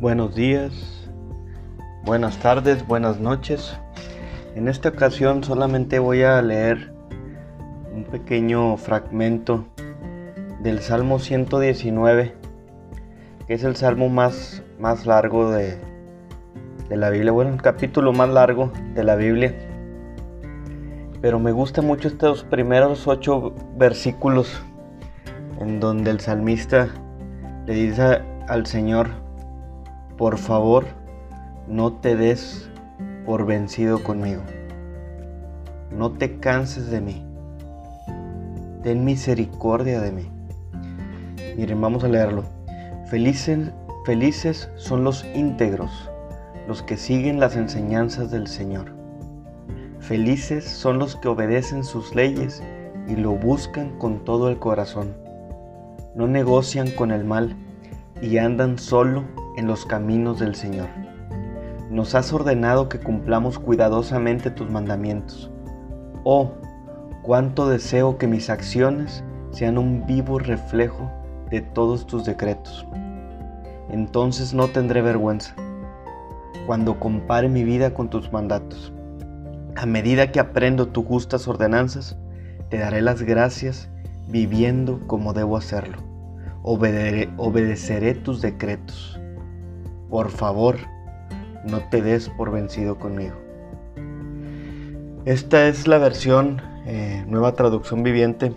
Buenos días, buenas tardes, buenas noches. En esta ocasión solamente voy a leer un pequeño fragmento del Salmo 119, que es el salmo más, más largo de, de la Biblia, bueno, el capítulo más largo de la Biblia. Pero me gustan mucho estos primeros ocho versículos en donde el salmista le dice al Señor, por favor, no te des por vencido conmigo. No te canses de mí. Ten misericordia de mí. Miren, vamos a leerlo. Felices, felices son los íntegros, los que siguen las enseñanzas del Señor. Felices son los que obedecen sus leyes y lo buscan con todo el corazón. No negocian con el mal y andan solo en los caminos del Señor. Nos has ordenado que cumplamos cuidadosamente tus mandamientos. Oh, cuánto deseo que mis acciones sean un vivo reflejo de todos tus decretos. Entonces no tendré vergüenza cuando compare mi vida con tus mandatos. A medida que aprendo tus justas ordenanzas, te daré las gracias viviendo como debo hacerlo. obedeceré tus decretos por favor, no te des por vencido conmigo. Esta es la versión eh, nueva traducción viviente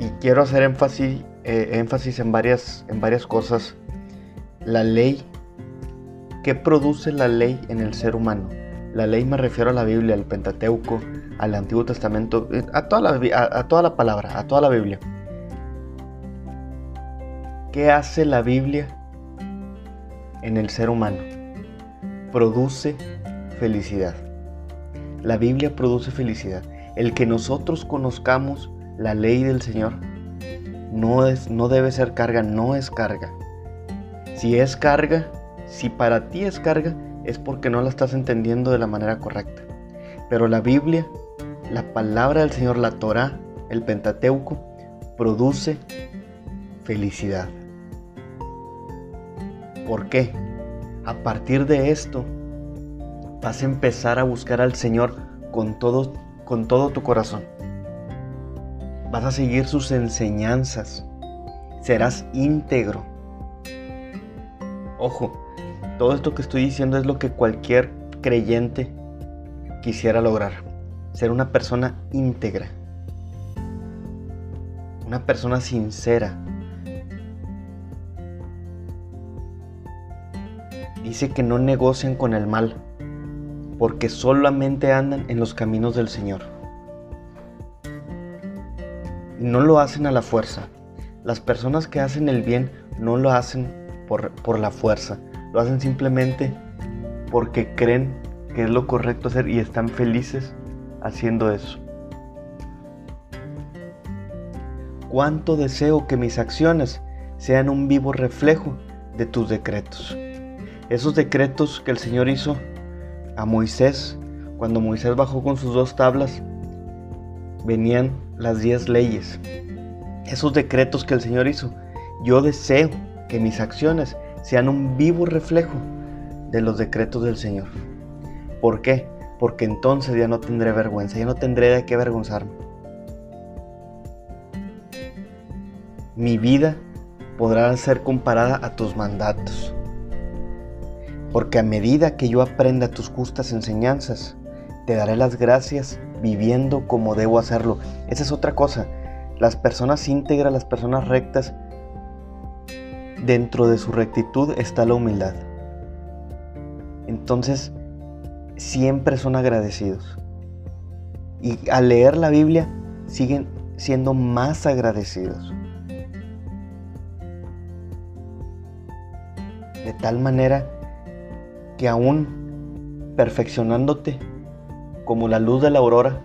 y quiero hacer énfasis, eh, énfasis en, varias, en varias cosas. La ley, ¿qué produce la ley en el ser humano? La ley me refiero a la Biblia, al Pentateuco, al Antiguo Testamento, eh, a toda la, a toda la palabra, a toda la Biblia. ¿Qué hace la Biblia en el ser humano. Produce felicidad. La Biblia produce felicidad. El que nosotros conozcamos la ley del Señor no, es, no debe ser carga, no es carga. Si es carga, si para ti es carga, es porque no la estás entendiendo de la manera correcta. Pero la Biblia, la palabra del Señor, la Torah, el Pentateuco, produce felicidad. ¿Por qué? A partir de esto, vas a empezar a buscar al Señor con todo, con todo tu corazón. Vas a seguir sus enseñanzas. Serás íntegro. Ojo, todo esto que estoy diciendo es lo que cualquier creyente quisiera lograr. Ser una persona íntegra. Una persona sincera, dice que no negocian con el mal, porque solamente andan en los caminos del Señor. No lo hacen a la fuerza. Las personas que hacen el bien no lo hacen por, por la fuerza, lo hacen simplemente porque creen que es lo correcto hacer y están felices haciendo eso. Cuánto deseo que mis acciones sean un vivo reflejo de tus decretos. Esos decretos que el Señor hizo a Moisés, cuando Moisés bajó con sus dos tablas, venían las diez leyes. Esos decretos que el Señor hizo, yo deseo que mis acciones sean un vivo reflejo de los decretos del Señor. ¿Por qué? Porque entonces ya no tendré vergüenza, ya no tendré de qué avergonzarme. Mi vida podrá ser comparada a tus mandatos porque a medida que yo aprenda tus justas enseñanzas, te daré las gracias viviendo como debo hacerlo. Esa es otra cosa. Las personas íntegras, las personas rectas, dentro de su rectitud está la humildad. Entonces, siempre son agradecidos. Y al leer la Biblia, siguen siendo más agradecidos. De tal manera que aún perfeccionándote como la luz de la aurora,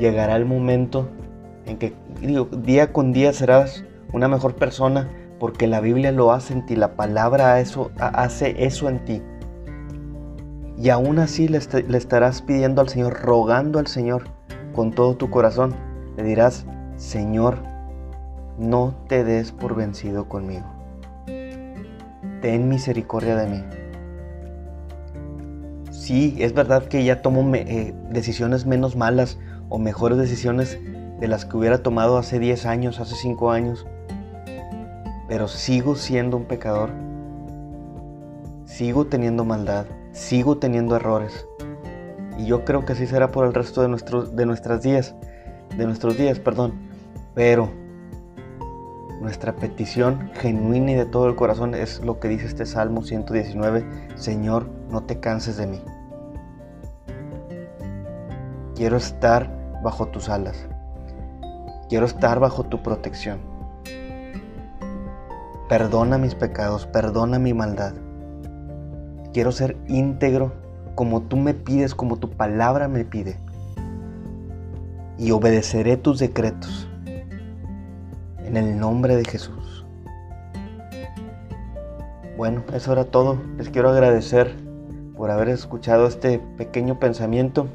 llegará el momento en que día con día serás una mejor persona porque la Biblia lo hace en ti, la palabra eso, hace eso en ti. Y aún así le, le estarás pidiendo al Señor, rogando al Señor con todo tu corazón. Le dirás, Señor, no te des por vencido conmigo. ten misericordia de mí. Sí, es verdad que ya tomo eh, decisiones menos malas o mejores decisiones de las que hubiera tomado hace 10 años, hace 5 años, pero sigo siendo un pecador. Sigo teniendo maldad, sigo teniendo errores. Y yo creo que así será por el resto de, nuestros de nuestras días, de nuestros días, perdón. Pero nuestra petición genuina y de todo el corazón es lo que dice este Salmo 119, Señor, no te canses de mí. Quiero estar bajo tus alas. Quiero estar bajo tu protección. Perdona mis pecados, perdona mi maldad. Quiero ser íntegro como tú me pides, como tu palabra me pide. Y obedeceré tus decretos. En el nombre de Jesús. Bueno, eso era todo. Les quiero agradecer por haber escuchado este pequeño pensamiento.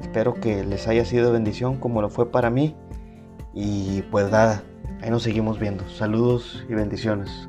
Espero que les haya sido bendición como lo fue para mí. Y pues nada, ahí nos seguimos viendo. Saludos y bendiciones.